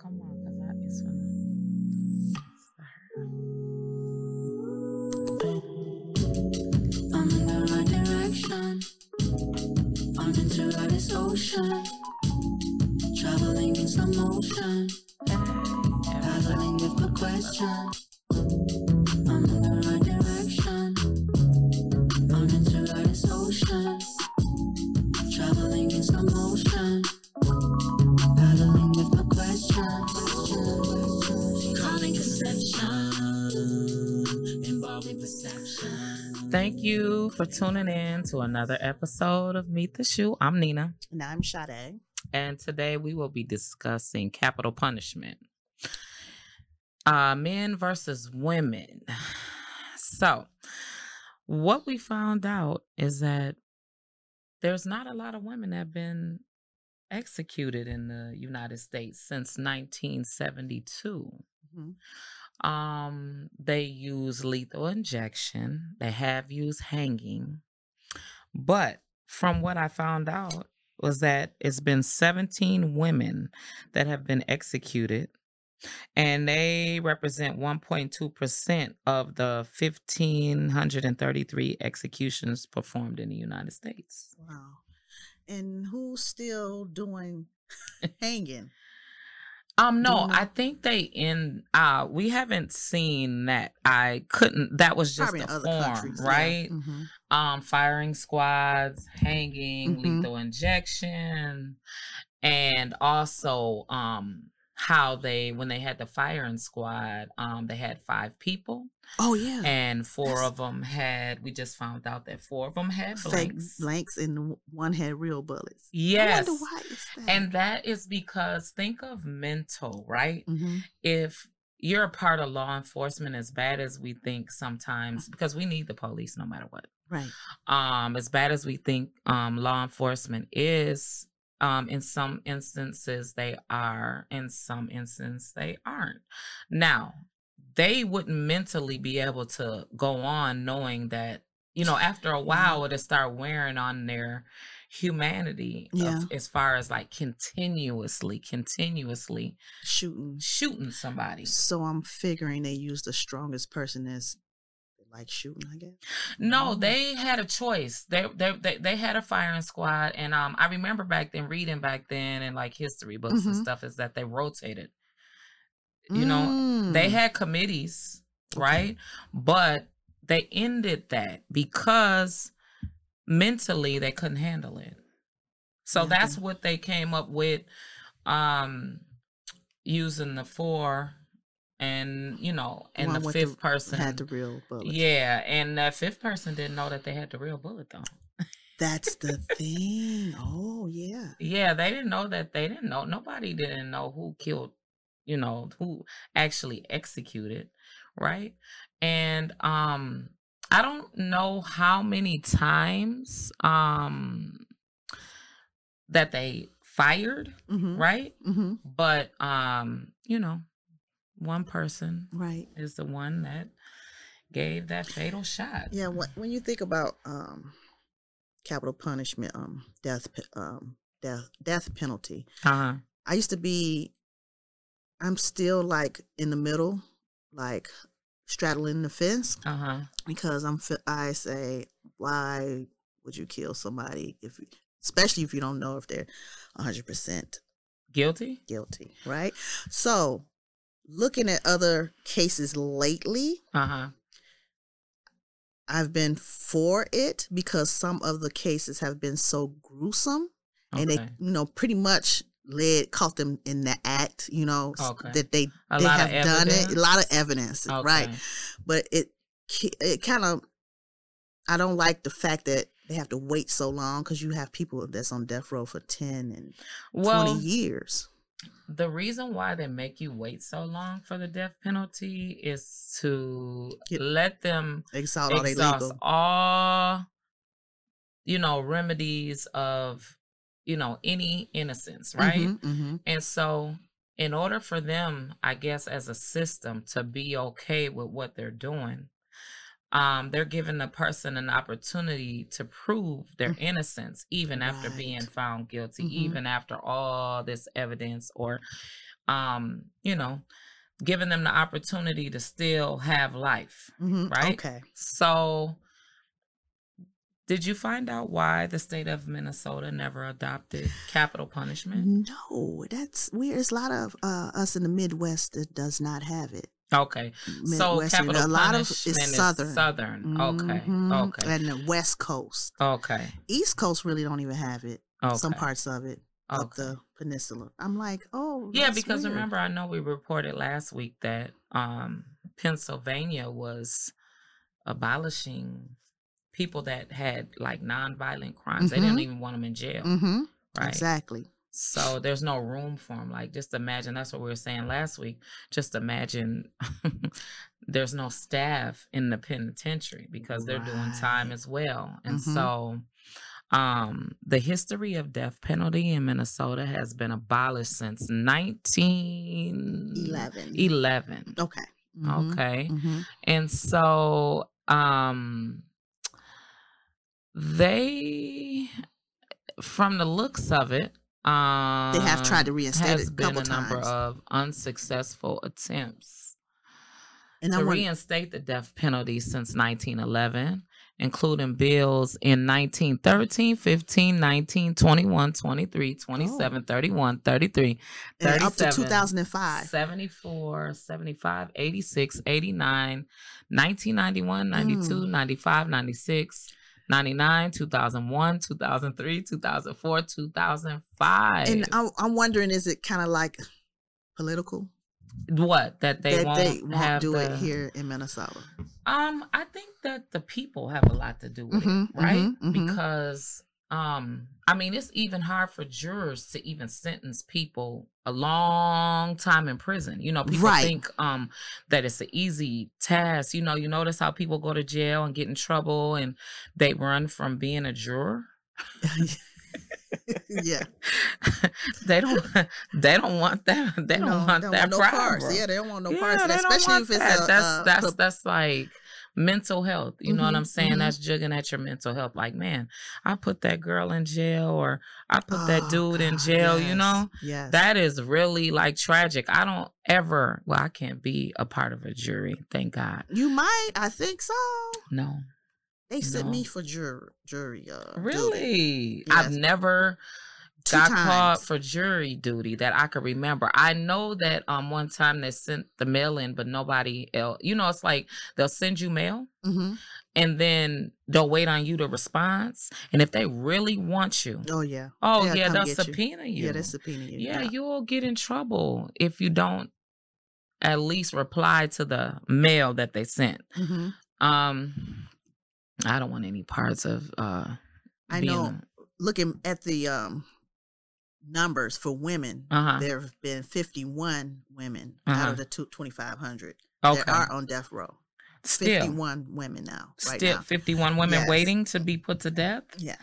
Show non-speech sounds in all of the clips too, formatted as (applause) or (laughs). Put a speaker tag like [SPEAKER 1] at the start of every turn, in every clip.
[SPEAKER 1] come on, cause I it's gonna.
[SPEAKER 2] I'm in the right direction. I'm into this ocean. Traveling in slow motion.
[SPEAKER 1] For tuning in to another episode of Meet the Shoe. I'm Nina,
[SPEAKER 3] And I'm Sade.
[SPEAKER 1] and today we will be discussing capital punishment. Uh, men versus women. So, what we found out is that there's not a lot of women that have been executed in the United States since 1972.
[SPEAKER 3] Mhm.
[SPEAKER 1] Um, they use lethal injection. They have used hanging. But from what I found out was that it's been 17 women that have been executed and they represent 1.2% of the 1533 executions performed in the United States.
[SPEAKER 3] Wow. And who's still doing (laughs) hanging?
[SPEAKER 1] Um no,
[SPEAKER 3] Mhm.
[SPEAKER 1] I think they in uh we haven't seen that. I couldn't that was just
[SPEAKER 3] Probably
[SPEAKER 1] a form,
[SPEAKER 3] countries. yeah.
[SPEAKER 1] right?
[SPEAKER 3] Mhm.
[SPEAKER 1] um firing squads hanging
[SPEAKER 3] Mhm.
[SPEAKER 1] lethal injection and also um how they when they had the firing squad um they had five people
[SPEAKER 3] Oh yeah.
[SPEAKER 1] and four
[SPEAKER 3] That's-
[SPEAKER 1] of them had we just found out that four of them had
[SPEAKER 3] Fake
[SPEAKER 1] blanks
[SPEAKER 3] blanks and one had real bullets.
[SPEAKER 1] yes
[SPEAKER 3] I wonder why is that?
[SPEAKER 1] and that is because think of mental right
[SPEAKER 3] Mhm.
[SPEAKER 1] if you're a part of law enforcement as bad as we think sometimes because we need the police no matter what
[SPEAKER 3] right.
[SPEAKER 1] um as bad as we think um law enforcement is um in some instances they are in some instances they aren't now they wouldn't mentally be able to go on knowing that you know after a while it'll start wearing on their humanity of- as far as like continuously continuously
[SPEAKER 3] Shooting.
[SPEAKER 1] shooting somebody
[SPEAKER 3] So I'm figuring they use the strongest person as like shooting, I guess.
[SPEAKER 1] No, they had a choice. They, they they they had a firing squad, and um, I remember back then reading back then and like history books and
[SPEAKER 3] Mhm.
[SPEAKER 1] stuff is that they rotated. You know, they
[SPEAKER 3] Mm.
[SPEAKER 1] had committees,
[SPEAKER 3] Okay.
[SPEAKER 1] right? But they ended that because mentally they couldn't handle it. So that's what they came up with, um, using the four, and you know, and
[SPEAKER 3] One
[SPEAKER 1] the fifth person
[SPEAKER 3] had the real bullets.
[SPEAKER 1] yeah, and that fifth person didn't know that they had the real bullet though.
[SPEAKER 3] That's the (laughs) thing. Oh yeah.
[SPEAKER 1] Yeah, they didn't know that they didn't know. Nobody didn't know who killed, you know, who actually executed, right? And um I don't know how many times um that they fired,
[SPEAKER 3] Mm-hmm.
[SPEAKER 1] right?
[SPEAKER 3] Mm-hmm.
[SPEAKER 1] But um, you know, one person
[SPEAKER 3] Right.
[SPEAKER 1] is the one that gave that fatal shot.
[SPEAKER 3] Yeah, when, when you think about um, capital punishment, um, death, um, death, death penalty.
[SPEAKER 1] Uh-huh.
[SPEAKER 3] I used to be. I'm still like in the middle, like straddling the fence
[SPEAKER 1] Uh-huh.
[SPEAKER 3] because I'm. I say, why would you kill somebody if, you, especially if you don't know if they're 100 percent
[SPEAKER 1] Guilty?
[SPEAKER 3] guilty, right? So, looking at other cases lately,
[SPEAKER 1] Uh-huh.
[SPEAKER 3] I've been for it because some of the cases have been so gruesome and they, you know, pretty much led caught them in the act, you know,
[SPEAKER 1] Okay.
[SPEAKER 3] that they
[SPEAKER 1] A
[SPEAKER 3] they have done it. A lot of evidence, right? But it it kind of I don't like the fact that they have to wait so long because you have people that's on death row for ten and
[SPEAKER 1] Well,
[SPEAKER 3] twenty years.
[SPEAKER 1] the reason why they make you wait so long for the death penalty is to
[SPEAKER 3] Get-
[SPEAKER 1] let them
[SPEAKER 3] Exalt all
[SPEAKER 1] exhaust all, you know, remedies of, you know, any innocence, right?
[SPEAKER 3] Mhm, mhm.
[SPEAKER 1] And so, in order for them, I guess, as a system to be okay with what they're doing, um, they're giving the person an opportunity to prove their
[SPEAKER 3] Mm.
[SPEAKER 1] innocence, even after being found guilty,
[SPEAKER 3] Mhm.
[SPEAKER 1] even after all this evidence or um, you know, giving them the opportunity to still have life.
[SPEAKER 3] Mhm.
[SPEAKER 1] Right?
[SPEAKER 3] Okay.
[SPEAKER 1] So, did you find out why the state of Minnesota never adopted capital punishment?
[SPEAKER 3] No, that's weird. There's a lot of uh, us in the Midwest that does not have it.
[SPEAKER 1] Okay, so capital
[SPEAKER 3] a lot of
[SPEAKER 1] punishment
[SPEAKER 3] is southern.
[SPEAKER 1] Southern. Okay,
[SPEAKER 3] Mhm.
[SPEAKER 1] okay,
[SPEAKER 3] And the West Coast,
[SPEAKER 1] okay,
[SPEAKER 3] East Coast really don't even have it.
[SPEAKER 1] okay.
[SPEAKER 3] Some parts of it up the peninsula. I'm like, oh,
[SPEAKER 1] Yeah, because
[SPEAKER 3] weird.
[SPEAKER 1] remember, I know we reported last week that um, Pennsylvania was abolishing people that had like nonviolent crimes. They didn't
[SPEAKER 3] Mhm.
[SPEAKER 1] even want them in jail,
[SPEAKER 3] Mm-hmm.
[SPEAKER 1] right?
[SPEAKER 3] Exactly.
[SPEAKER 1] So there's no room for them. Like, just imagine that's what we were saying last week. Just imagine (laughs) there's no staff in the penitentiary because they're doing time as well. And
[SPEAKER 3] Mhm.
[SPEAKER 1] so um the history of death penalty in Minnesota has been abolished since 1911.
[SPEAKER 3] Eleven. Okay. Mhm.
[SPEAKER 1] Okay.
[SPEAKER 3] Mhm.
[SPEAKER 1] And so um they from the looks of it um
[SPEAKER 3] They have tried to reinstate
[SPEAKER 1] has
[SPEAKER 3] it a
[SPEAKER 1] been a number
[SPEAKER 3] times.
[SPEAKER 1] of unsuccessful attempts
[SPEAKER 3] And
[SPEAKER 1] to
[SPEAKER 3] want
[SPEAKER 1] reinstate the death penalty since 1911 including bills in 1913 15 19 21 23 27 31 33
[SPEAKER 3] and up to 2005.
[SPEAKER 1] 74, 75, 86, 89, 1991, 92,
[SPEAKER 3] Mm.
[SPEAKER 1] 95, 96, 99, 2001, 2003, 2004, 2005.
[SPEAKER 3] And I'm, I'm wondering, is it kind of like political
[SPEAKER 1] what? That they
[SPEAKER 3] that
[SPEAKER 1] won't,
[SPEAKER 3] they won't do
[SPEAKER 1] the-
[SPEAKER 3] it here in Minnesota?
[SPEAKER 1] Um, I think that the people have a lot to do with
[SPEAKER 3] Mhm,
[SPEAKER 1] it, right?
[SPEAKER 3] mhm, mhm.
[SPEAKER 1] Because um, I mean, it's even hard for jurors to even sentence people a long time in prison. You know, people
[SPEAKER 3] Right.
[SPEAKER 1] think um that it's an easy task. You know, you notice how people go to jail and get in trouble and they run from being a juror. (laughs)
[SPEAKER 3] yeah, (laughs)
[SPEAKER 1] they don't (laughs) they don't want that they don't
[SPEAKER 3] No,
[SPEAKER 1] want
[SPEAKER 3] they
[SPEAKER 1] that
[SPEAKER 3] no
[SPEAKER 1] pride,
[SPEAKER 3] parts. Yeah, they don't want no
[SPEAKER 1] Yeah,
[SPEAKER 3] parts, of
[SPEAKER 1] they
[SPEAKER 3] that,
[SPEAKER 1] don't
[SPEAKER 3] especially if it's
[SPEAKER 1] that.
[SPEAKER 3] a,
[SPEAKER 1] that's that's that's like mental health. You know what I'm
[SPEAKER 3] Mhm,
[SPEAKER 1] saying?
[SPEAKER 3] mhm.
[SPEAKER 1] That's jugging at your mental health. Like, man, I put that girl in jail or I put that
[SPEAKER 3] Oh,
[SPEAKER 1] dude in
[SPEAKER 3] God,
[SPEAKER 1] jail, you know?
[SPEAKER 3] Yes.
[SPEAKER 1] That is really like tragic. I don't ever well, I can't be a part of a jury, thank God.
[SPEAKER 3] you might. I think so.
[SPEAKER 1] No.
[SPEAKER 3] They sent
[SPEAKER 1] No.
[SPEAKER 3] me for jury. Jury. Uh,
[SPEAKER 1] Really? I've never
[SPEAKER 3] Two
[SPEAKER 1] got called for jury duty that I could remember. I know that um one time they sent the mail in, but nobody else. You know, it's like they'll send you mail
[SPEAKER 3] hmm
[SPEAKER 1] and then they'll wait on you to response. And if they really want you,
[SPEAKER 3] Oh yeah.
[SPEAKER 1] oh
[SPEAKER 3] They'll
[SPEAKER 1] yeah, they'll
[SPEAKER 3] get you.
[SPEAKER 1] subpoena you.
[SPEAKER 3] Yeah, they subpoena you.
[SPEAKER 1] yeah, you'll get in trouble if you don't at least reply to the mail that they sent.
[SPEAKER 3] hmm
[SPEAKER 1] Um, I don't want any parts of uh.
[SPEAKER 3] I know. Looking at the um numbers for women,
[SPEAKER 1] Uh-huh.
[SPEAKER 3] there have been 51 women
[SPEAKER 1] Uh-huh.
[SPEAKER 3] out of the two- 2,500
[SPEAKER 1] Okay.
[SPEAKER 3] that are on death row.
[SPEAKER 1] Still,
[SPEAKER 3] 51 women now, right
[SPEAKER 1] still
[SPEAKER 3] now.
[SPEAKER 1] 51 women
[SPEAKER 3] Yes.
[SPEAKER 1] waiting to be put to death.
[SPEAKER 3] Yeah.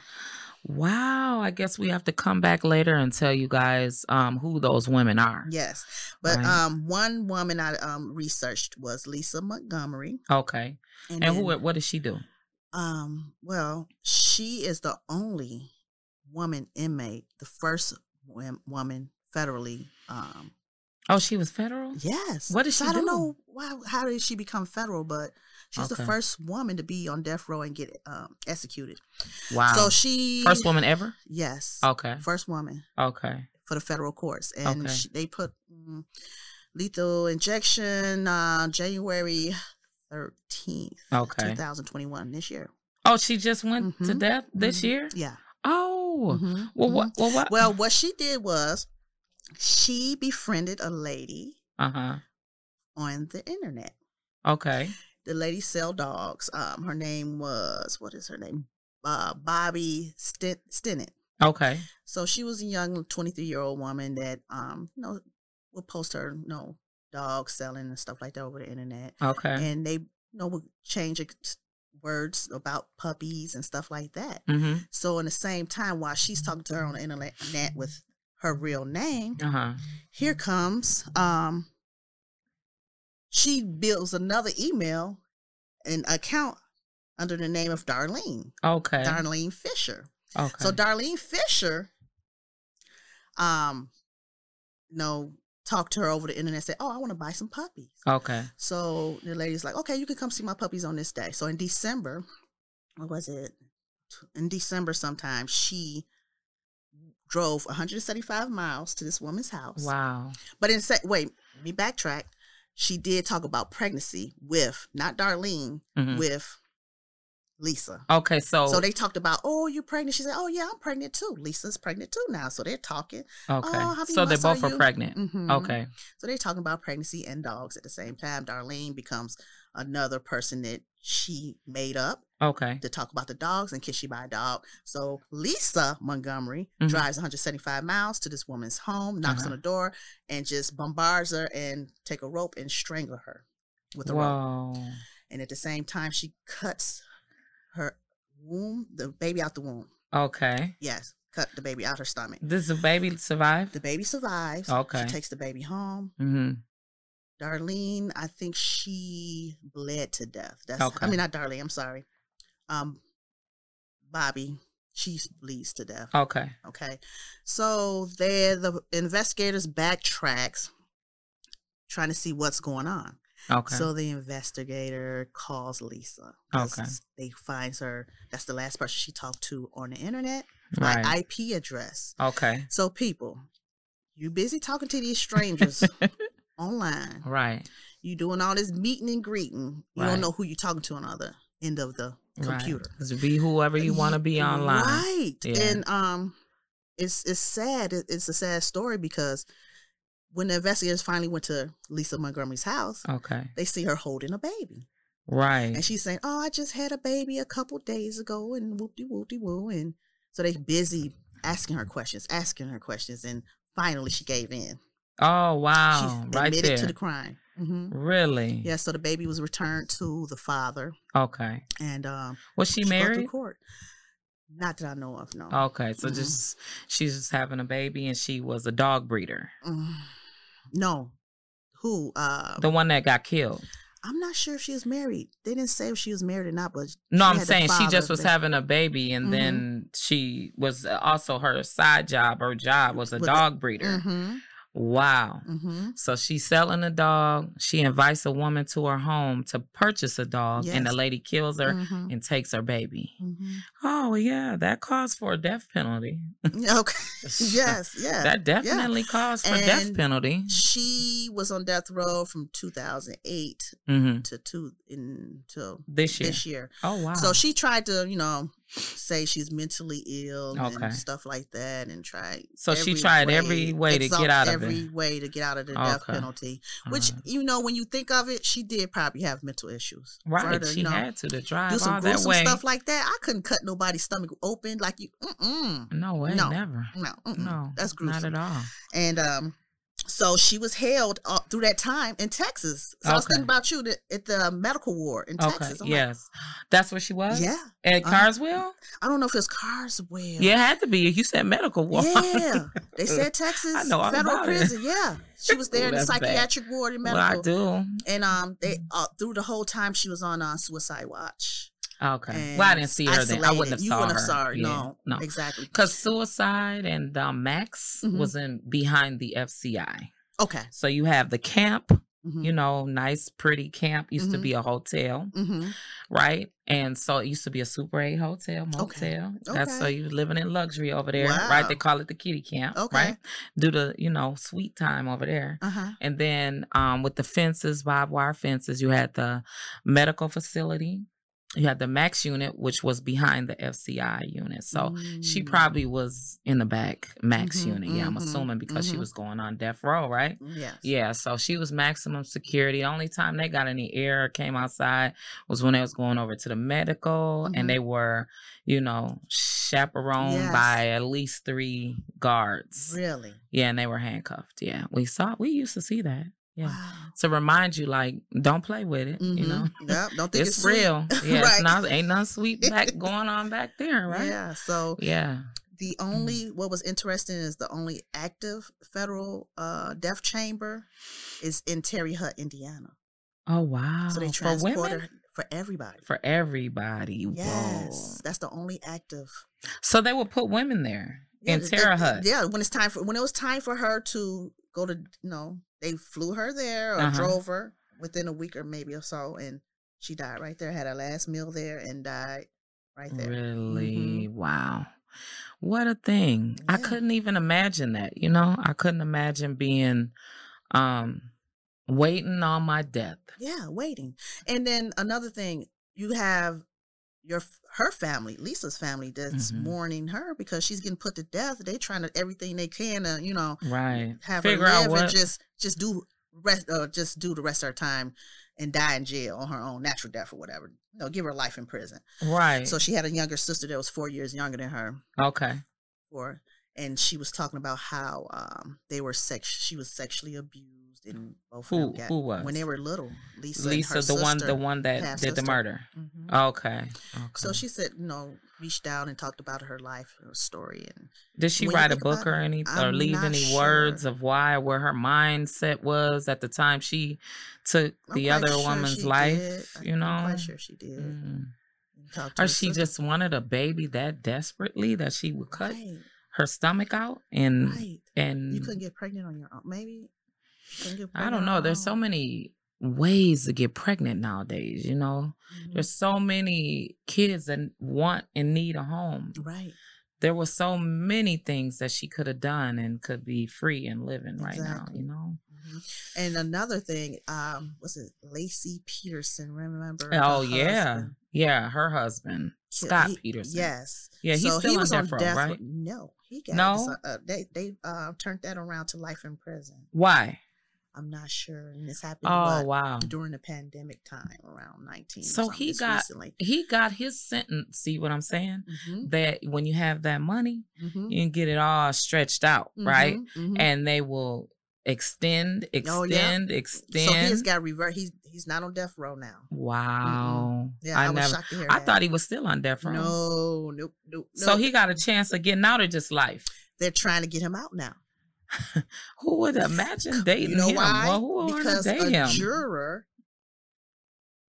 [SPEAKER 1] Wow, I guess we have to come back later and tell you guys um who those women are.
[SPEAKER 3] Yes. But
[SPEAKER 1] Right.
[SPEAKER 3] um one woman I um researched was Lisa Montgomery.
[SPEAKER 1] Okay.
[SPEAKER 3] And,
[SPEAKER 1] And
[SPEAKER 3] then,
[SPEAKER 1] who what does she do?
[SPEAKER 3] um well, she is the only woman inmate, the first woman federally um
[SPEAKER 1] Oh, she was federal?
[SPEAKER 3] Yes.
[SPEAKER 1] What
[SPEAKER 3] So
[SPEAKER 1] she
[SPEAKER 3] I don't
[SPEAKER 1] do?
[SPEAKER 3] know why. How did she become federal? But she's
[SPEAKER 1] Okay.
[SPEAKER 3] the first woman to be on death row and get um, executed.
[SPEAKER 1] Wow.
[SPEAKER 3] So she
[SPEAKER 1] First woman ever?
[SPEAKER 3] Yes.
[SPEAKER 1] Okay.
[SPEAKER 3] First woman
[SPEAKER 1] Okay.
[SPEAKER 3] for the federal courts, and
[SPEAKER 1] Okay.
[SPEAKER 3] she, they put mm, lethal injection uh, January thirteenth,
[SPEAKER 1] Okay.
[SPEAKER 3] two thousand twenty-one, this year.
[SPEAKER 1] Oh, she just went to
[SPEAKER 3] Mhm.
[SPEAKER 1] death this
[SPEAKER 3] Mhm.
[SPEAKER 1] year?
[SPEAKER 3] Yeah.
[SPEAKER 1] Oh.
[SPEAKER 3] Mhm,
[SPEAKER 1] Well, what well what
[SPEAKER 3] Well, what she did was she befriended a lady
[SPEAKER 1] Uh-huh.
[SPEAKER 3] on the internet.
[SPEAKER 1] Okay.
[SPEAKER 3] the lady sell dogs. Um, her name was what is her name? Uh, Bobbie Sten- Stinnett.
[SPEAKER 1] Okay.
[SPEAKER 3] So she was a young, twenty three year old woman that um, you know, would post her, you know, dog selling and stuff like that over the internet,
[SPEAKER 1] Okay.
[SPEAKER 3] and they, you know, would change ex- words about puppies and stuff like that.
[SPEAKER 1] Mm-hmm.
[SPEAKER 3] So in the same time, while she's talking to her on the internet net with her real name,
[SPEAKER 1] Uh-huh.
[SPEAKER 3] here comes um she builds another email an account under the name of Darlene,
[SPEAKER 1] Okay.
[SPEAKER 3] Darlene Fisher.
[SPEAKER 1] Okay.
[SPEAKER 3] So Darlene Fisher um you know talked to her over the internet. Said, "Oh, I want to buy some puppies."
[SPEAKER 1] Okay.
[SPEAKER 3] So the lady's like, "Okay, you can come see my puppies on this day." So in December, what was it? In December, sometime she drove 175 miles to this woman's house.
[SPEAKER 1] Wow.
[SPEAKER 3] But in se- wait, let me backtrack. She did talk about pregnancy with not Darlene,
[SPEAKER 1] Mhm.
[SPEAKER 3] with Lisa.
[SPEAKER 1] Okay. So.
[SPEAKER 3] So they talked about, oh, you pregnant? She said, oh yeah, I'm pregnant too. Lisa's pregnant too now. So they're talking.
[SPEAKER 1] okay.
[SPEAKER 3] "Oh,
[SPEAKER 1] so they
[SPEAKER 3] are
[SPEAKER 1] both are
[SPEAKER 3] you?"
[SPEAKER 1] pregnant.
[SPEAKER 3] Mhm.
[SPEAKER 1] Okay.
[SPEAKER 3] So they're talking about pregnancy and dogs at the same time. Darlene becomes another person that she made up
[SPEAKER 1] Okay.
[SPEAKER 3] to talk about the dogs and can she buy a dog. So Lisa Montgomery
[SPEAKER 1] Mhm.
[SPEAKER 3] drives 175 miles to this woman's home, knocks
[SPEAKER 1] Uh-huh.
[SPEAKER 3] on the door, and just bombards her and take a rope and strangle her with a rope. And at the same time, she cuts her womb, the baby out the womb.
[SPEAKER 1] Okay.
[SPEAKER 3] Yes, cut the baby out her stomach.
[SPEAKER 1] Does the baby survive?
[SPEAKER 3] The baby survives.
[SPEAKER 1] Okay.
[SPEAKER 3] She takes the baby home.
[SPEAKER 1] Mm-hmm.
[SPEAKER 3] Darlene, I think she bled to death. That's
[SPEAKER 1] Okay.
[SPEAKER 3] I mean not Darlene, I'm sorry. Um Bobbie, she bleeds to death.
[SPEAKER 1] Okay.
[SPEAKER 3] Okay. So there the investigators backtracks trying to see what's going on.
[SPEAKER 1] Okay.
[SPEAKER 3] So the investigator calls Lisa.
[SPEAKER 1] Okay.
[SPEAKER 3] They finds her that's the last person she talked to on the internet
[SPEAKER 1] right.
[SPEAKER 3] by IP address.
[SPEAKER 1] okay.
[SPEAKER 3] So people, you busy talking to these strangers (laughs) online.
[SPEAKER 1] right.
[SPEAKER 3] You doing all this meeting and greeting. You
[SPEAKER 1] Right.
[SPEAKER 3] don't know who you're talking to on the other end of the computer.
[SPEAKER 1] Right. Be whoever you want to be online.
[SPEAKER 3] Right.
[SPEAKER 1] Yeah.
[SPEAKER 3] And um it's it's sad. It's a sad story because when the investigators finally went to Lisa Montgomery's house,
[SPEAKER 1] Okay.
[SPEAKER 3] they see her holding a baby.
[SPEAKER 1] Right.
[SPEAKER 3] And she's saying, Oh, I just had a baby a couple days ago and whoop de whoop de woo. And so they busy asking her questions, asking her questions, and finally she gave in.
[SPEAKER 1] oh wow.
[SPEAKER 3] she
[SPEAKER 1] right
[SPEAKER 3] admitted
[SPEAKER 1] there.
[SPEAKER 3] to the crime. hmm
[SPEAKER 1] really?
[SPEAKER 3] Yeah, so the baby was returned to the father,
[SPEAKER 1] Okay.
[SPEAKER 3] and um,
[SPEAKER 1] Was she
[SPEAKER 3] through
[SPEAKER 1] married?
[SPEAKER 3] court. Not that I know of. No.
[SPEAKER 1] Okay. So
[SPEAKER 3] Mhm.
[SPEAKER 1] just she's just having a baby and she was a dog breeder.
[SPEAKER 3] Mm, (sighs) no. Who? Uh,
[SPEAKER 1] The one that got killed.
[SPEAKER 3] I'm not sure if she was married. They didn't say if she was married or not, but
[SPEAKER 1] No, I'm saying she just was having a baby and
[SPEAKER 3] Mhm.
[SPEAKER 1] then she was also her side job, her job was a
[SPEAKER 3] With
[SPEAKER 1] dog breeder.
[SPEAKER 3] Mhm,
[SPEAKER 1] Wow.
[SPEAKER 3] mhm.
[SPEAKER 1] So she's selling a dog. She invites a woman to her home to purchase a dog, and the lady kills her
[SPEAKER 3] Mhm,
[SPEAKER 1] and takes her baby.
[SPEAKER 3] mhm.
[SPEAKER 1] Oh yeah, that calls for a death penalty.
[SPEAKER 3] Okay. (laughs) (laughs) yes. Yeah.
[SPEAKER 1] that definitely calls for death penalty.
[SPEAKER 3] she was on death row from 2008
[SPEAKER 1] hmm
[SPEAKER 3] to two until
[SPEAKER 1] This year.
[SPEAKER 3] this year.
[SPEAKER 1] Oh wow.
[SPEAKER 3] So she tried to, you know, say she's mentally ill
[SPEAKER 1] Okay.
[SPEAKER 3] and stuff like that, and try.
[SPEAKER 1] So she tried every way to get out of
[SPEAKER 3] every
[SPEAKER 1] it.
[SPEAKER 3] way to get out of the death penalty. Which
[SPEAKER 1] Alright.
[SPEAKER 3] you know, when you think of it, she did probably have mental issues.
[SPEAKER 1] Right,
[SPEAKER 3] to,
[SPEAKER 1] she
[SPEAKER 3] you know,
[SPEAKER 1] had to to drive
[SPEAKER 3] do some gruesome
[SPEAKER 1] way.
[SPEAKER 3] stuff like that. I couldn't cut nobody's stomach open like you. Mm-mm,
[SPEAKER 1] no way,
[SPEAKER 3] No.
[SPEAKER 1] never.
[SPEAKER 3] no, mm-mm.
[SPEAKER 1] No,
[SPEAKER 3] that's gruesome.
[SPEAKER 1] Not at all.
[SPEAKER 3] And um, so she was held uh, through that time in Texas. So I was thinking about you at the medical ward in
[SPEAKER 1] Okay,
[SPEAKER 3] Texas. I'm like,
[SPEAKER 1] yes, that's where she was.
[SPEAKER 3] yeah.
[SPEAKER 1] at
[SPEAKER 3] Uh,
[SPEAKER 1] Carswell.
[SPEAKER 3] I don't know if it's Carswell.
[SPEAKER 1] Yeah, it had to be. You said medical ward.
[SPEAKER 3] Yeah, they (laughs) said Texas
[SPEAKER 1] I know
[SPEAKER 3] federal
[SPEAKER 1] about it.
[SPEAKER 3] prison. Yeah, she was there
[SPEAKER 1] Ooh,
[SPEAKER 3] in the
[SPEAKER 1] that's bad.
[SPEAKER 3] psychiatric ward in
[SPEAKER 1] well, I do.
[SPEAKER 3] and um, they uh, through the whole time she was on uh, suicide watch.
[SPEAKER 1] Okay. Well, I didn't see her then. I wouldn't have.
[SPEAKER 3] You
[SPEAKER 1] saw
[SPEAKER 3] wouldn't
[SPEAKER 1] her.
[SPEAKER 3] have saw her.
[SPEAKER 1] Yeah,
[SPEAKER 3] No,
[SPEAKER 1] no.
[SPEAKER 3] exactly.
[SPEAKER 1] Because suicide and um, Max
[SPEAKER 3] Mhm.
[SPEAKER 1] was in behind the FCI.
[SPEAKER 3] Okay.
[SPEAKER 1] So you have the camp,
[SPEAKER 3] Mm-hmm.
[SPEAKER 1] you know, nice, pretty camp. Used to
[SPEAKER 3] Mhm.
[SPEAKER 1] be a hotel,
[SPEAKER 3] mm-hmm.
[SPEAKER 1] right? And so it used to be a Super 8 hotel, motel.
[SPEAKER 3] Okay.
[SPEAKER 1] That's so
[SPEAKER 3] Okay.
[SPEAKER 1] you living in luxury over there, right? They call it the kitty camp,
[SPEAKER 3] Okay.
[SPEAKER 1] right? Do the, you know, sweet time over there.
[SPEAKER 3] Uh huh.
[SPEAKER 1] And then um, with the fences, barbed wire fences, you had the medical facility. You had the Max unit, which was behind the FCI unit. So she
[SPEAKER 3] Mm.
[SPEAKER 1] probably was in the back Max
[SPEAKER 3] Mhm,
[SPEAKER 1] unit. Yeah, I'm
[SPEAKER 3] mhm,
[SPEAKER 1] assuming because she
[SPEAKER 3] mhm.
[SPEAKER 1] was going on death row, right?
[SPEAKER 3] Yes.
[SPEAKER 1] Yeah, so she was maximum security. Only time they got any air or came outside was when they was going over to the medical and they were, you know, chaperoned
[SPEAKER 3] Yes.
[SPEAKER 1] by at least three guards.
[SPEAKER 3] Really.
[SPEAKER 1] Yeah, and they were handcuffed. Yeah, we saw. We used to see that. Yeah,
[SPEAKER 3] Wow.
[SPEAKER 1] to remind you, like, don't play with it. You
[SPEAKER 3] Mhm.
[SPEAKER 1] know,
[SPEAKER 3] Yep. Don't think
[SPEAKER 1] it's,
[SPEAKER 3] it's,
[SPEAKER 1] real. (laughs) Yeah,
[SPEAKER 3] Right.
[SPEAKER 1] it's not. Ain't nothing sweet (laughs) back going on back there, right?
[SPEAKER 3] Yeah. So
[SPEAKER 1] Yeah.
[SPEAKER 3] the
[SPEAKER 1] Mm-hmm.
[SPEAKER 3] only what was interesting is the only active federal uh, death chamber is in Terre Haute, Indiana.
[SPEAKER 1] Oh wow.
[SPEAKER 3] So they
[SPEAKER 1] for
[SPEAKER 3] transport
[SPEAKER 1] women,
[SPEAKER 3] for everybody.
[SPEAKER 1] for everybody.
[SPEAKER 3] Yes,
[SPEAKER 1] Whoa.
[SPEAKER 3] that's the only active.
[SPEAKER 1] So they would put women there
[SPEAKER 3] Yeah,
[SPEAKER 1] in
[SPEAKER 3] th-
[SPEAKER 1] Haute.
[SPEAKER 3] Yeah, when it's time for when it was time for her to go to you know they flew her there or
[SPEAKER 1] Uh-huh.
[SPEAKER 3] drove her within a week or maybe or so, and she died right there. Had her last meal there and died right there.
[SPEAKER 1] Really? Wow. What a thing. I couldn't even imagine that, you know? I couldn't imagine being um waiting on my death.
[SPEAKER 3] Yeah, waiting. And then another thing, you have your her family, Lisa's family, that's
[SPEAKER 1] Mhm.
[SPEAKER 3] mourning her because she's getting put to death. They're trying to everything they can to you know
[SPEAKER 1] Right.
[SPEAKER 3] have
[SPEAKER 1] Figure
[SPEAKER 3] her
[SPEAKER 1] out
[SPEAKER 3] live
[SPEAKER 1] what
[SPEAKER 3] and just just do rest uh, just do the rest of her time and die in jail on her own natural death or whatever. You know, give her life in prison.
[SPEAKER 1] right.
[SPEAKER 3] So she had a younger sister that was four years younger than her.
[SPEAKER 1] okay.
[SPEAKER 3] For and she was talking about how um they were sex she was sexually abused and both of them
[SPEAKER 1] Who
[SPEAKER 3] got-
[SPEAKER 1] who was?
[SPEAKER 3] when they were little. Lisa,
[SPEAKER 1] Lisa, the one the one that did the
[SPEAKER 3] sister.
[SPEAKER 1] murder.
[SPEAKER 3] Mhm.
[SPEAKER 1] Okay. Okay.
[SPEAKER 3] So she said, you know, reached out and talked about her life, her story, and
[SPEAKER 1] Did she write a book or
[SPEAKER 3] it,
[SPEAKER 1] any or leave any words of why where her mindset was at the time she took the other
[SPEAKER 3] sure
[SPEAKER 1] woman's life?
[SPEAKER 3] did.
[SPEAKER 1] You know,
[SPEAKER 3] I'm quite sure she did.
[SPEAKER 1] Mm.
[SPEAKER 3] And talked to
[SPEAKER 1] or she
[SPEAKER 3] sister.
[SPEAKER 1] just wanted a baby that desperately that she would cut
[SPEAKER 3] right,
[SPEAKER 1] her stomach out and
[SPEAKER 3] right.
[SPEAKER 1] and
[SPEAKER 3] You couldn't get pregnant on your own. Maybe you couldn't get
[SPEAKER 1] I don't know. There's so many ways to get pregnant nowadays. You know,
[SPEAKER 3] Mhm.
[SPEAKER 1] there's so many kids that want and need a home.
[SPEAKER 3] right.
[SPEAKER 1] There were so many things that she could have done and could be free and living right now. You know.
[SPEAKER 3] Mhm. And another thing, um, was it Laci Peterson? Remember?
[SPEAKER 1] Oh yeah,
[SPEAKER 3] husband?
[SPEAKER 1] yeah. Her husband Scott
[SPEAKER 3] he-
[SPEAKER 1] Peterson.
[SPEAKER 3] Yes.
[SPEAKER 1] Yeah, he's
[SPEAKER 3] so
[SPEAKER 1] still
[SPEAKER 3] he
[SPEAKER 1] on
[SPEAKER 3] was
[SPEAKER 1] death
[SPEAKER 3] on death row-
[SPEAKER 1] right?
[SPEAKER 3] No, he got
[SPEAKER 1] No?
[SPEAKER 3] uh, they they uh, turned that around to life in prison.
[SPEAKER 1] Why?
[SPEAKER 3] I'm not sure, and this happened.
[SPEAKER 1] Oh wow.
[SPEAKER 3] during the pandemic time, around 19.
[SPEAKER 1] So he got-
[SPEAKER 3] recently.
[SPEAKER 1] He got his sentence. See what I'm saying?
[SPEAKER 3] Mhm,
[SPEAKER 1] That when you have that money,
[SPEAKER 3] mhm,
[SPEAKER 1] you can get it all stretched out, right?
[SPEAKER 3] mhm, mhm.
[SPEAKER 1] And they will extend,
[SPEAKER 3] Oh, yeah.
[SPEAKER 1] extend,
[SPEAKER 3] so he has got revert. He's he's not on death row now.
[SPEAKER 1] wow.
[SPEAKER 3] Yeah, I,
[SPEAKER 1] I
[SPEAKER 3] was
[SPEAKER 1] never.
[SPEAKER 3] shocked to hear
[SPEAKER 1] I
[SPEAKER 3] that.
[SPEAKER 1] thought he was still on death row.
[SPEAKER 3] No, nope, nope.
[SPEAKER 1] So
[SPEAKER 3] nope.
[SPEAKER 1] he got a chance of getting out of just life.
[SPEAKER 3] they're trying to get him out now. (laughs)
[SPEAKER 1] Who would imagine dating
[SPEAKER 3] You know
[SPEAKER 1] him?
[SPEAKER 3] why?
[SPEAKER 1] Well, who would
[SPEAKER 3] because
[SPEAKER 1] date
[SPEAKER 3] a
[SPEAKER 1] him?
[SPEAKER 3] juror,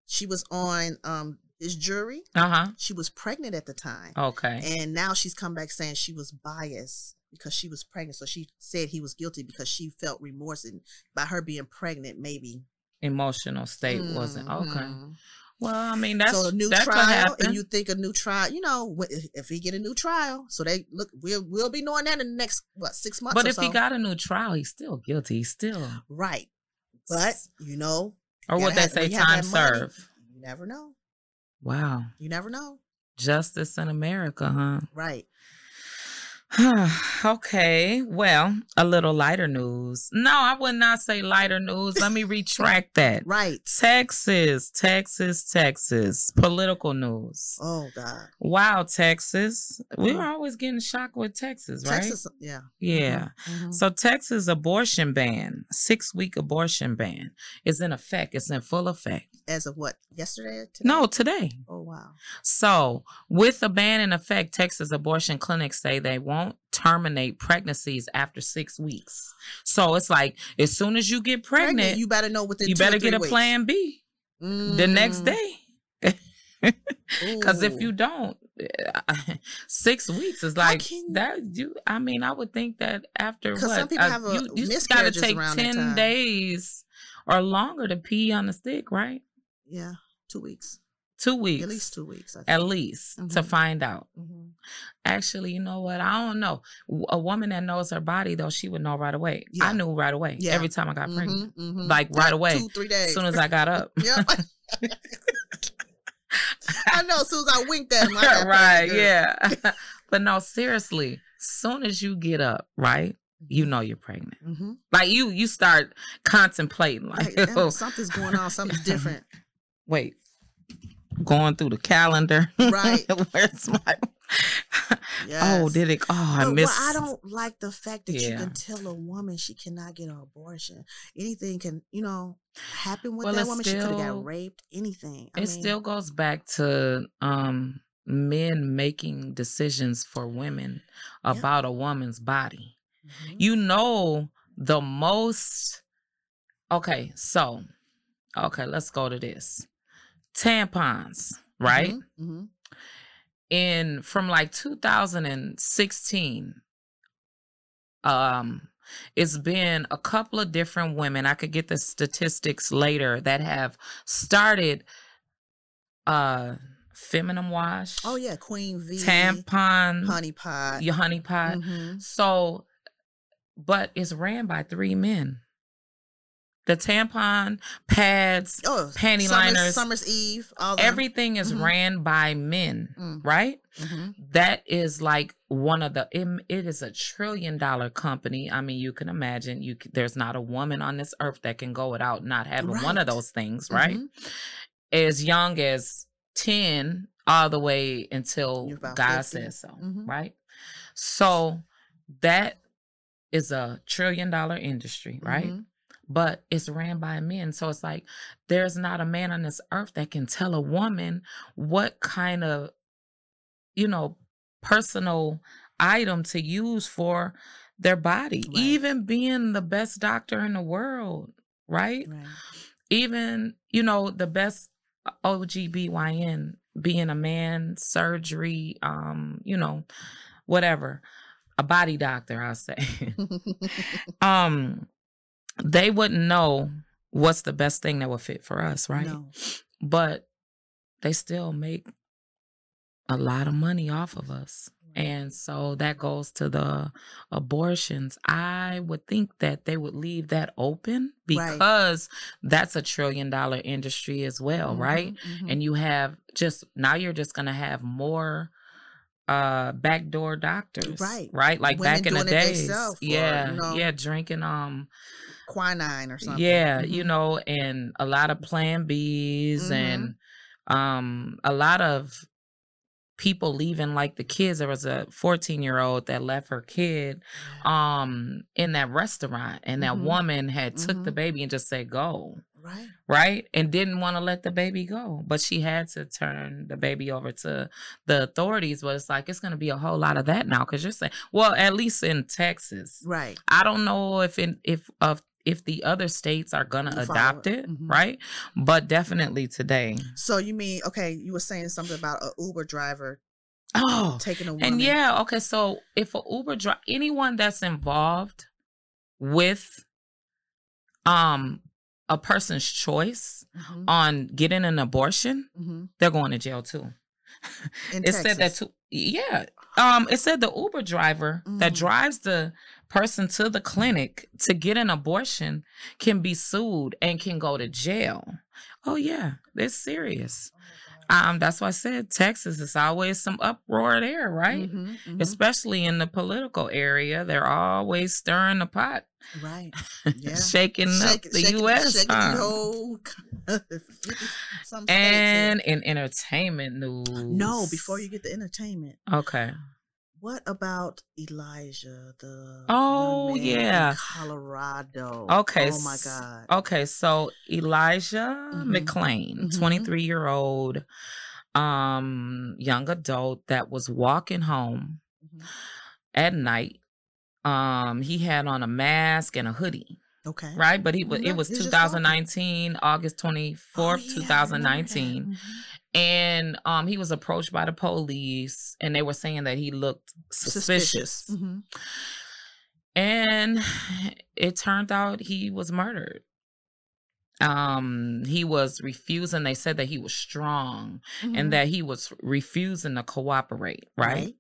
[SPEAKER 3] she was on um this jury.
[SPEAKER 1] Uh huh.
[SPEAKER 3] She was pregnant at the time,
[SPEAKER 1] Okay.
[SPEAKER 3] and now she's come back saying she was biased because she was pregnant. So she said he was guilty because she felt remorse and by her being pregnant, maybe
[SPEAKER 1] Emotional state wasn't okay.
[SPEAKER 3] Mhm.
[SPEAKER 1] Well, I mean that's
[SPEAKER 3] so a new
[SPEAKER 1] that
[SPEAKER 3] trial, and you think a new trial, you know, if- if he get a new trial, so they look, we'll we'll be knowing that in the next what six months.
[SPEAKER 1] but
[SPEAKER 3] or
[SPEAKER 1] if he got a new trial, he's still guilty. He's still
[SPEAKER 3] right, but you know,
[SPEAKER 1] or
[SPEAKER 3] you
[SPEAKER 1] what they
[SPEAKER 3] have-
[SPEAKER 1] say,
[SPEAKER 3] when you have
[SPEAKER 1] time
[SPEAKER 3] that money. You never know.
[SPEAKER 1] Wow,
[SPEAKER 3] You never know.
[SPEAKER 1] justice in America, huh?
[SPEAKER 3] Right. (sighs)
[SPEAKER 1] okay, well, a little lighter news. No, I would not say lighter news. Let me retract that.
[SPEAKER 3] Right.
[SPEAKER 1] Texas, Texas, Texas. Political news.
[SPEAKER 3] Oh God.
[SPEAKER 1] Wow, Texas. We were always getting shocked with Texas, right?
[SPEAKER 3] Texas. Yeah.
[SPEAKER 1] Yeah.
[SPEAKER 3] Mhm.
[SPEAKER 1] So Texas abortion ban, six week abortion ban, is in effect. It's in full effect.
[SPEAKER 3] As of what? Yesterday? Or today?
[SPEAKER 1] No, today.
[SPEAKER 3] Oh wow.
[SPEAKER 1] So, with the ban in effect, Texas abortion clinics say they won't terminate pregnancies after six weeks. So it's like as soon as you get pregnant, you,
[SPEAKER 3] You better know two or
[SPEAKER 1] better get a
[SPEAKER 3] weeks.
[SPEAKER 1] plan B the next
[SPEAKER 3] Mm.
[SPEAKER 1] day. (laughs) Because if you don't, (laughs) six weeks is like that. You, I mean, I would think that after what
[SPEAKER 3] some people
[SPEAKER 1] uh,
[SPEAKER 3] have a
[SPEAKER 1] you, you got to take
[SPEAKER 3] around
[SPEAKER 1] ten days or longer to pee on the stick, right?
[SPEAKER 3] Yeah, two weeks.
[SPEAKER 1] Two weeks,
[SPEAKER 3] At least two weeks. I think.
[SPEAKER 1] at least to
[SPEAKER 3] Mhm.
[SPEAKER 1] find out.
[SPEAKER 3] Mhm.
[SPEAKER 1] Actually, you know what? I don't know. A woman that knows her body, though, she would know right away. I knew right away.
[SPEAKER 3] Yeah.
[SPEAKER 1] Every time I got pregnant,
[SPEAKER 3] Mhm, mhm.
[SPEAKER 1] Like, right away.
[SPEAKER 3] Two, three days.
[SPEAKER 1] as soon as I got up. (laughs)
[SPEAKER 3] Yep. (laughs) I know. As soon as I winked at him, (laughs)
[SPEAKER 1] right? Yeah. but no, seriously. Soon as you get up, right, you know you're pregnant.
[SPEAKER 3] Mhm.
[SPEAKER 1] Like you, you start contemplating. Like,
[SPEAKER 3] Like,
[SPEAKER 1] oh,
[SPEAKER 3] something's going on. Something's different.
[SPEAKER 1] wait, going through the calendar.
[SPEAKER 3] Right. (laughs)
[SPEAKER 1] Where's my?
[SPEAKER 3] Yes.
[SPEAKER 1] Oh, did it? Oh, I missed.
[SPEAKER 3] what I don't like the fact that you can tell a woman she cannot get an abortion. Anything can, you know, happen with
[SPEAKER 1] Well,
[SPEAKER 3] that woman. she could have
[SPEAKER 1] still-
[SPEAKER 3] got raped. Anything. I
[SPEAKER 1] it
[SPEAKER 3] mean,
[SPEAKER 1] still goes back to um men making decisions for women
[SPEAKER 3] Yeah.
[SPEAKER 1] about a woman's body.
[SPEAKER 3] mhm.
[SPEAKER 1] You know the most Okay, so okay, let's go to this. Tampons, right?
[SPEAKER 3] Mhm, mhm.
[SPEAKER 1] In from like 2016 um it's been a couple of different women. I could get the statistics later that have started uh feminine wash,
[SPEAKER 3] Oh yeah, Queen V,
[SPEAKER 1] tampon,
[SPEAKER 3] Honey Pot.
[SPEAKER 1] your honey pot.
[SPEAKER 3] Mhm.
[SPEAKER 1] So, but it's ran by three men. The tampon, pads,
[SPEAKER 3] Oh,
[SPEAKER 1] panty
[SPEAKER 3] Summer's,
[SPEAKER 1] liners,
[SPEAKER 3] Summer's Eve.
[SPEAKER 1] Everything is
[SPEAKER 3] Mhm.
[SPEAKER 1] ran by men,
[SPEAKER 3] Mm.
[SPEAKER 1] right?
[SPEAKER 3] Mhm.
[SPEAKER 1] That is like one of the. It, it is a trillion dollar company. I mean, you can imagine. You there's not a woman on this earth that can go without not having one of those things, right?
[SPEAKER 3] Mhm.
[SPEAKER 1] As young as ten, all the way until God
[SPEAKER 3] 50.
[SPEAKER 1] says so,
[SPEAKER 3] Mhm.
[SPEAKER 1] right? So that is a trillion dollar industry, right?
[SPEAKER 3] Mhm.
[SPEAKER 1] But it's ran by men. So it's like there's not a man on this earth that can tell a woman what kind of, you know, personal item to use for their body.
[SPEAKER 3] Right.
[SPEAKER 1] Even being the best doctor in the world, right?
[SPEAKER 3] Right.
[SPEAKER 1] Even, you know, the best OGBYN, being a man, surgery, um, you know, whatever. A body doctor, I'll say. (laughs) (laughs) um they wouldn't know what's the best thing that would fit for us, right?
[SPEAKER 3] No.
[SPEAKER 1] But they still make a lot of money off of us. And so that goes to the abortions. I would think that they would leave that open
[SPEAKER 3] Right.
[SPEAKER 1] because that's a trillion dollar industry as well, right?
[SPEAKER 3] Mhm, mhm.
[SPEAKER 1] And you have just now you're just going to have more uh backdoor doctors
[SPEAKER 3] Right.
[SPEAKER 1] right like
[SPEAKER 3] Women
[SPEAKER 1] back in the days
[SPEAKER 3] theyself or,
[SPEAKER 1] yeah
[SPEAKER 3] you know,
[SPEAKER 1] yeah drinking um
[SPEAKER 3] quinine or something.
[SPEAKER 1] yeah, you
[SPEAKER 3] Mhm.
[SPEAKER 1] know, and a lot of plan Bs and um a lot of people leaving like the kids. There was a 14 year old that left her kid um in that restaurant and that
[SPEAKER 3] Mhm.
[SPEAKER 1] woman had took the
[SPEAKER 3] Mhm.
[SPEAKER 1] baby and just said go
[SPEAKER 3] Right.
[SPEAKER 1] right and didn't want to let the baby go but she had to turn the baby over to the authorities but it's like it's going to be a whole lot of that now because you're saying well at least in texas
[SPEAKER 3] Right.
[SPEAKER 1] I don't know if in if of if the other states are gonna
[SPEAKER 3] follow
[SPEAKER 1] adopt
[SPEAKER 3] it.
[SPEAKER 1] it,
[SPEAKER 3] Mhm.
[SPEAKER 1] right? But definitely today.
[SPEAKER 3] So you mean okay? You were saying something about a Uber driver
[SPEAKER 1] Oh,
[SPEAKER 3] taking a woman.
[SPEAKER 1] and yeah, okay. So if a Uber driver, anyone that's involved with um a person's choice
[SPEAKER 3] Mhm,
[SPEAKER 1] on getting an abortion,
[SPEAKER 3] mhm.
[SPEAKER 1] they're going to jail too. (laughs) It said that too. Yeah. Um, it said the Uber driver that
[SPEAKER 3] Mm.
[SPEAKER 1] drives the person to the clinic to get an abortion can be sued and can go to jail. Oh yeah, it's serious. Um, that's why I said Texas is always some uproar there, right?
[SPEAKER 3] Mhm, mhm.
[SPEAKER 1] Especially in the political area, they're always stirring the pot,
[SPEAKER 3] Right. (laughs) Yeah.
[SPEAKER 1] shaking up the
[SPEAKER 3] shaking-
[SPEAKER 1] U.S.
[SPEAKER 3] shaking the whole (laughs) some states here.
[SPEAKER 1] And in entertainment news,
[SPEAKER 3] no, before you get the entertainment,
[SPEAKER 1] okay.
[SPEAKER 3] What about Elijah, the
[SPEAKER 1] Oh,
[SPEAKER 3] young man in
[SPEAKER 1] yeah.
[SPEAKER 3] Colorado?
[SPEAKER 1] Okay,
[SPEAKER 3] Oh my God.
[SPEAKER 1] Okay, so Elijah
[SPEAKER 3] Mhm.
[SPEAKER 1] McClain,
[SPEAKER 3] Mhm.
[SPEAKER 1] 23 year old um young adult that was walking home
[SPEAKER 3] Mhm.
[SPEAKER 1] at night. Um he had on a mask and a hoodie,
[SPEAKER 3] Okay.
[SPEAKER 1] right? But he was
[SPEAKER 3] Mhm,
[SPEAKER 1] it was
[SPEAKER 3] he was just walking.
[SPEAKER 1] 2019, August
[SPEAKER 3] Oh,
[SPEAKER 1] 24th,
[SPEAKER 3] yeah, I remember that.
[SPEAKER 1] 2019. And um he was approached by the police and they were saying that he looked suspicious.
[SPEAKER 3] Mhm.
[SPEAKER 1] and (sighs) it turned out he was murdered um he was refusing they said that he was strong
[SPEAKER 3] Mhm.
[SPEAKER 1] and that he was refusing to cooperate right,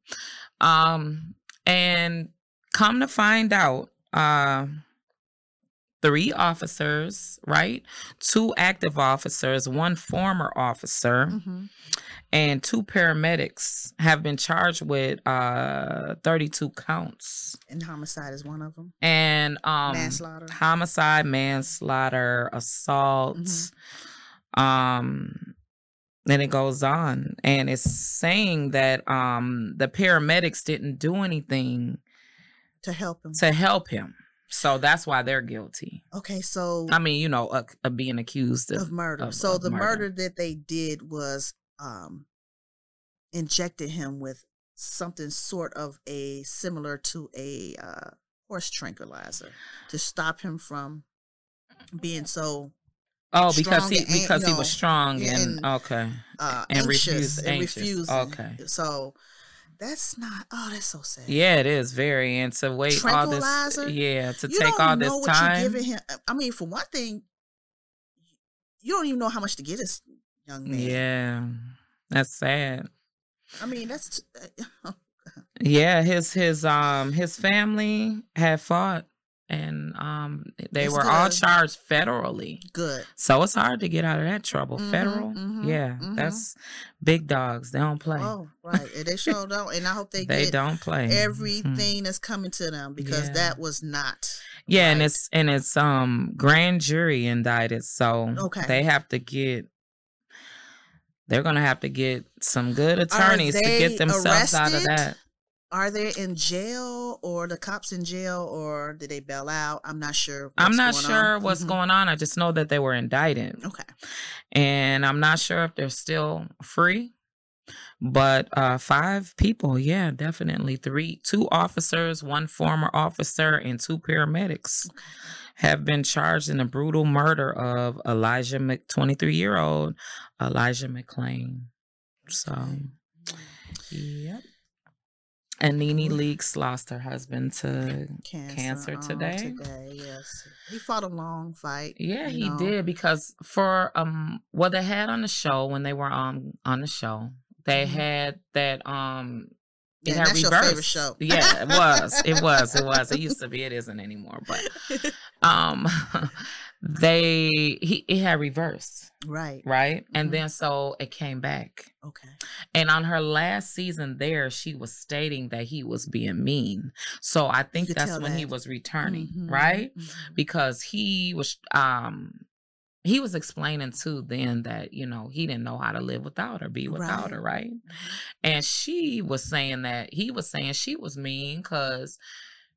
[SPEAKER 1] um and come to find out uh three officers right two active officers one former officer
[SPEAKER 3] Mhm.
[SPEAKER 1] and two paramedics have been charged with uh 32 counts
[SPEAKER 3] And homicide is one of them.
[SPEAKER 1] and um
[SPEAKER 3] Manslaughter.
[SPEAKER 1] homicide manslaughter assault
[SPEAKER 3] Mm-hmm.
[SPEAKER 1] um and it goes on and it's saying that um the paramedics didn't do anything
[SPEAKER 3] to help him.
[SPEAKER 1] to help him so that's why they're guilty
[SPEAKER 3] Okay, so
[SPEAKER 1] i mean you know uh, uh, being accused of,
[SPEAKER 3] of murder.
[SPEAKER 1] of-
[SPEAKER 3] so
[SPEAKER 1] of
[SPEAKER 3] the
[SPEAKER 1] murder.
[SPEAKER 3] murder. that they did was um injected him with something sort of a similar to a uh, horse tranquilizer to stop him from being so
[SPEAKER 1] oh because he
[SPEAKER 3] and,
[SPEAKER 1] because he was strong and,
[SPEAKER 3] and-
[SPEAKER 1] okay
[SPEAKER 3] uh
[SPEAKER 1] And
[SPEAKER 3] anxious
[SPEAKER 1] refuse-
[SPEAKER 3] and refusing.
[SPEAKER 1] Okay.
[SPEAKER 3] So That's not. Oh, that's so sad.
[SPEAKER 1] Yeah, it is very. And to wait all this, yeah, to
[SPEAKER 3] you
[SPEAKER 1] take all
[SPEAKER 3] know
[SPEAKER 1] this
[SPEAKER 3] what
[SPEAKER 1] time.
[SPEAKER 3] you're giving him. I mean, for one thing, you don't even know how much to get this young man.
[SPEAKER 1] Yeah, that's sad.
[SPEAKER 3] I mean, that's uh, (laughs)
[SPEAKER 1] Yeah, his his um his family had fought, and um they
[SPEAKER 3] It's
[SPEAKER 1] were all charged federally.
[SPEAKER 3] good.
[SPEAKER 1] So it's hard to get out of that trouble.
[SPEAKER 3] Mhm,
[SPEAKER 1] Federal,
[SPEAKER 3] mhm,
[SPEAKER 1] yeah,
[SPEAKER 3] mhm.
[SPEAKER 1] that's big dogs. They don't play.
[SPEAKER 3] Oh, right. And they (laughs) sure don't. And I hope they,
[SPEAKER 1] they
[SPEAKER 3] get
[SPEAKER 1] don't play. Mhm.
[SPEAKER 3] everything that's coming to them because
[SPEAKER 1] Yeah.
[SPEAKER 3] that was not.
[SPEAKER 1] Yeah, and it's and it's um grand jury indicted, so
[SPEAKER 3] Okay.
[SPEAKER 1] they have to get. They're gonna have to get some good attorneys to get themselves out of that.
[SPEAKER 3] Are they in jail or the cops in jail or did they bail out? I'm not sure.
[SPEAKER 1] I'm not sure
[SPEAKER 3] on.
[SPEAKER 1] what's
[SPEAKER 3] Mhm.
[SPEAKER 1] going on. I just know that they were indicted.
[SPEAKER 3] Okay.
[SPEAKER 1] and I'm not sure if they're still free. But uh, five people, yeah, definitely three, two officers, one former officer, and two paramedics have been charged in the brutal murder of Elijah, Mc, 23 year old Elijah McClain. So, yep. And (laughs) Nene Leakes lost her husband to
[SPEAKER 3] Cancer,
[SPEAKER 1] Cancer today?
[SPEAKER 3] Today, yes. He fought a long fight.
[SPEAKER 1] Yeah, he
[SPEAKER 3] know.
[SPEAKER 1] did because for um what they had on the show when they were um on the show, they
[SPEAKER 3] Mhm.
[SPEAKER 1] had that um it
[SPEAKER 3] Yeah,
[SPEAKER 1] had
[SPEAKER 3] that's your favorite show.
[SPEAKER 1] Yeah, it was. It was. It was. It used to be. It (laughs) isn't anymore. But um (laughs) they he it had reversed,
[SPEAKER 3] right.
[SPEAKER 1] right? And
[SPEAKER 3] Mhm.
[SPEAKER 1] then so it came back.
[SPEAKER 3] Okay.
[SPEAKER 1] And on her last season there, she was stating that he was being mean. So I think that's when he was returning,
[SPEAKER 3] Mhm,
[SPEAKER 1] right?
[SPEAKER 3] mhm.
[SPEAKER 1] because he was um he was explaining too then that you know he didn't know how to live without her be without
[SPEAKER 3] Right.
[SPEAKER 1] her right and she was saying that he was saying she was mean because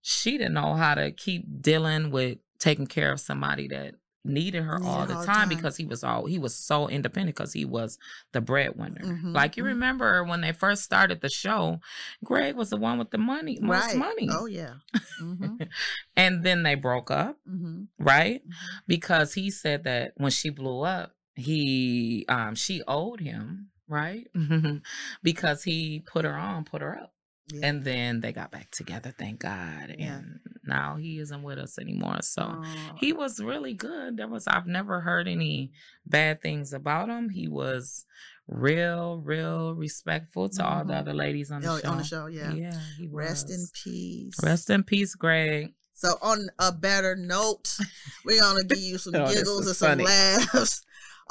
[SPEAKER 1] she didn't know how to keep dealing with taking care of somebody that needed her all the
[SPEAKER 3] all
[SPEAKER 1] time,
[SPEAKER 3] time.
[SPEAKER 1] because he was all he was so independent because he was the breadwinner
[SPEAKER 3] Mhm,
[SPEAKER 1] like you
[SPEAKER 3] mhm.
[SPEAKER 1] remember when they first started the show greg was the one with the money most
[SPEAKER 3] Right.
[SPEAKER 1] money
[SPEAKER 3] Oh yeah. hmm (laughs)
[SPEAKER 1] and then they broke up
[SPEAKER 3] hmm
[SPEAKER 1] right because he said that when she blew up he um she owed him right (laughs) because he put her on put her up
[SPEAKER 3] Yeah.
[SPEAKER 1] and then they got back together thank god
[SPEAKER 3] Yeah.
[SPEAKER 1] and now he isn't with us anymore so
[SPEAKER 3] Aw.
[SPEAKER 1] he was really good there was i've never heard any bad things about him he was real real respectful to all the
[SPEAKER 3] Mhm.
[SPEAKER 1] other ladies on the
[SPEAKER 3] Oh,
[SPEAKER 1] show
[SPEAKER 3] on the show, yeah.
[SPEAKER 1] yeah
[SPEAKER 3] Rest in peace.
[SPEAKER 1] rest in peace greg
[SPEAKER 3] So on a better note, we're gonna give you some (laughs)
[SPEAKER 1] Oh,
[SPEAKER 3] giggles and some
[SPEAKER 1] funny.
[SPEAKER 3] laughs.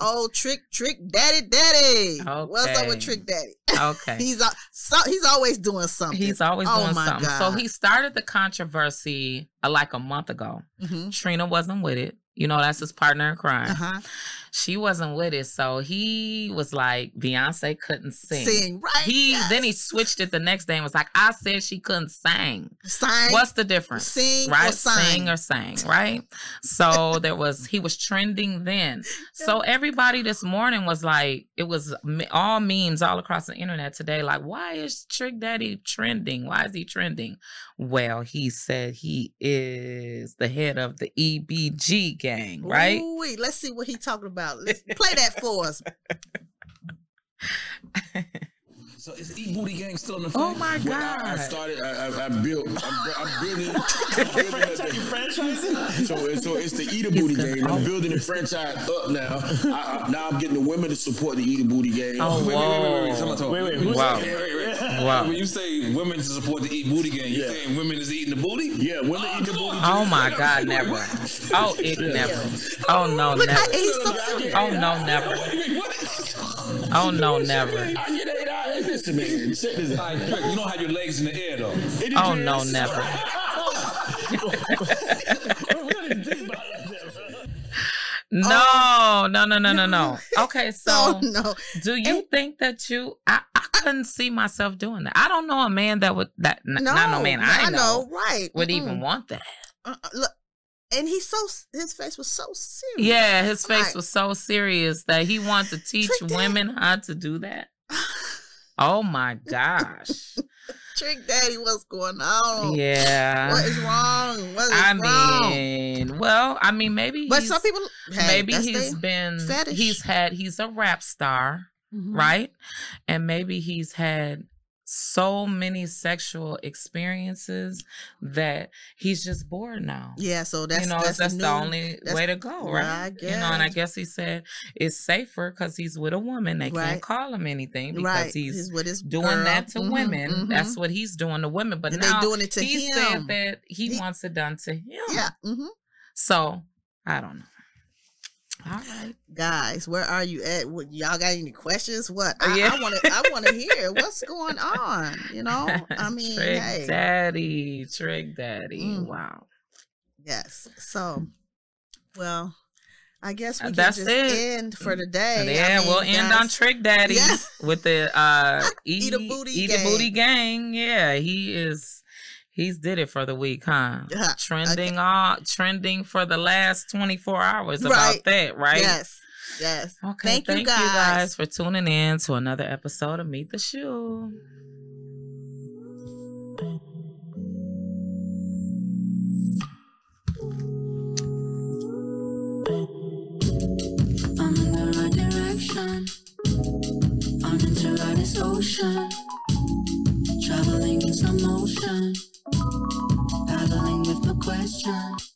[SPEAKER 3] Oh, trick, trick, daddy, daddy. What's up with trick daddy?
[SPEAKER 1] okay (laughs)
[SPEAKER 3] He's so, he's always doing something.
[SPEAKER 1] He's always
[SPEAKER 3] Oh
[SPEAKER 1] doing
[SPEAKER 3] my
[SPEAKER 1] something. So he started the controversy uh, like a month ago.
[SPEAKER 3] Mhm.
[SPEAKER 1] Trina wasn't with it. You know, that's his partner in crime.
[SPEAKER 3] Uh-huh.
[SPEAKER 1] She wasn't with it. So he was like, Beyonce couldn't sing.
[SPEAKER 3] Sing right.
[SPEAKER 1] He then he switched it the next day and was like, I said she couldn't sing.
[SPEAKER 3] Sing.
[SPEAKER 1] What's the difference?
[SPEAKER 3] Sing or
[SPEAKER 1] right?
[SPEAKER 3] sang?
[SPEAKER 1] Sing or sang, right? So there was he was trending then. So (laughs) everybody this morning was like, it was all memes all across the internet today. Like, why is Trick Daddy trending? Why is he trending? Well, he said he is the head of the EBG gang, right?
[SPEAKER 3] Ooh, wait, let's see what he talking about. Let's play that for us. (laughs)
[SPEAKER 4] So is E Booty Gang still in the
[SPEAKER 1] Oh
[SPEAKER 4] fight?
[SPEAKER 1] my
[SPEAKER 4] Well, I, I started. I, I, I built. I'm, I'm building. I'm building a- so, so it's the Eat a Booty Gang. I'm
[SPEAKER 1] oh.
[SPEAKER 4] building the franchise up now. I, I, now I'm getting the women to support the Eat a Booty Gang.
[SPEAKER 1] Oh,
[SPEAKER 4] Wait,
[SPEAKER 1] wait, wait,
[SPEAKER 4] wait,
[SPEAKER 1] wait,
[SPEAKER 4] wait,
[SPEAKER 1] wait.
[SPEAKER 4] wait.
[SPEAKER 5] Wait, wait,
[SPEAKER 1] Wow.
[SPEAKER 4] Wait, wait, wait.
[SPEAKER 1] Wow.
[SPEAKER 5] When you say women to support the Eat Booty Gang, you
[SPEAKER 4] Yeah.
[SPEAKER 5] saying women is eating the booty?
[SPEAKER 4] Yeah, women eat the oh, booty.
[SPEAKER 1] Oh my God, never. Oh, it never. Oh no,
[SPEAKER 3] Look
[SPEAKER 1] never.
[SPEAKER 3] he's so serious.
[SPEAKER 1] Oh no, never. Oh no, never.
[SPEAKER 4] I get it. I, listen, man. Check this
[SPEAKER 5] All
[SPEAKER 4] out.
[SPEAKER 5] you don't have your legs in the air though.
[SPEAKER 1] Oh no, never. No, no, no, no, no, no. Um, okay, (laughs)
[SPEAKER 3] So
[SPEAKER 1] so
[SPEAKER 3] no.
[SPEAKER 1] do you think that you? I, I couldn't see myself doing that. I don't know a man that would that
[SPEAKER 3] No,
[SPEAKER 1] not no man I know,
[SPEAKER 3] right?
[SPEAKER 1] would even
[SPEAKER 3] Mm-mm.
[SPEAKER 1] want that.
[SPEAKER 3] Uh-uh, look, and he's so his face was so serious.
[SPEAKER 1] Yeah, his face
[SPEAKER 3] Right.
[SPEAKER 1] was so serious that he wanted to (laughs) teach women how to do that. Oh my gosh. (laughs)
[SPEAKER 3] Trick Daddy, what's going on?
[SPEAKER 1] Yeah.
[SPEAKER 3] What is wrong? What is
[SPEAKER 1] I
[SPEAKER 3] wrong?
[SPEAKER 1] mean, well, I mean, maybe
[SPEAKER 3] but some people, hey,
[SPEAKER 1] maybe he's been
[SPEAKER 3] fetish.
[SPEAKER 1] he's had he's a rap star,
[SPEAKER 3] Mhm.
[SPEAKER 1] right? And maybe he's had so many sexual experiences that he's just bored now.
[SPEAKER 3] Yeah, so that's
[SPEAKER 1] you know,
[SPEAKER 3] that's,
[SPEAKER 1] that's, the only
[SPEAKER 3] that's-
[SPEAKER 1] way to go,
[SPEAKER 3] I
[SPEAKER 1] right? You know, and I
[SPEAKER 3] guess.
[SPEAKER 1] he said it's safer because he's with a woman. They
[SPEAKER 3] Right.
[SPEAKER 1] can't call him anything because
[SPEAKER 3] right.
[SPEAKER 1] he's
[SPEAKER 3] his
[SPEAKER 1] doing
[SPEAKER 3] girl.
[SPEAKER 1] that to
[SPEAKER 3] Mhm,
[SPEAKER 1] women.
[SPEAKER 3] mhm.
[SPEAKER 1] That's what he's doing to women. But
[SPEAKER 3] and
[SPEAKER 1] now
[SPEAKER 3] doing it to
[SPEAKER 1] he
[SPEAKER 3] him.
[SPEAKER 1] said that he,
[SPEAKER 3] He-
[SPEAKER 1] wants it done to him.
[SPEAKER 3] yeah. hmm
[SPEAKER 1] So I don't know. All right.
[SPEAKER 3] Guys, where are you at? What, y'all got any questions? What? I,
[SPEAKER 1] Yeah.
[SPEAKER 3] I want to. I want to hear what's going on. You know. I (laughs) mean,
[SPEAKER 1] Trick
[SPEAKER 3] hey,
[SPEAKER 1] Daddy, Trick Daddy.
[SPEAKER 3] Mm.
[SPEAKER 1] Wow.
[SPEAKER 3] yes. So, well, I guess we
[SPEAKER 1] Uh,
[SPEAKER 3] can just
[SPEAKER 1] it.
[SPEAKER 3] end for today. day. I
[SPEAKER 1] yeah,
[SPEAKER 3] mean,
[SPEAKER 1] we'll end on Trick Daddy
[SPEAKER 3] Yeah.
[SPEAKER 1] with the uh (laughs) eat,
[SPEAKER 3] Eat a Booty
[SPEAKER 1] eat
[SPEAKER 3] Gang.
[SPEAKER 1] a booty gang. Yeah, he is. He's did it for the week, huh?
[SPEAKER 3] Yeah,
[SPEAKER 1] Trending all trending for the last twenty four hours
[SPEAKER 3] Right.
[SPEAKER 1] about that, right?
[SPEAKER 3] Yes. Yes.
[SPEAKER 1] Okay.
[SPEAKER 3] Thank you,
[SPEAKER 1] thank
[SPEAKER 3] guys.
[SPEAKER 1] for tuning in to another episode of Meet the Shoe.
[SPEAKER 2] I'm in the right direction. I'm into this ocean. Traveling in slow motion. Paddling with no question.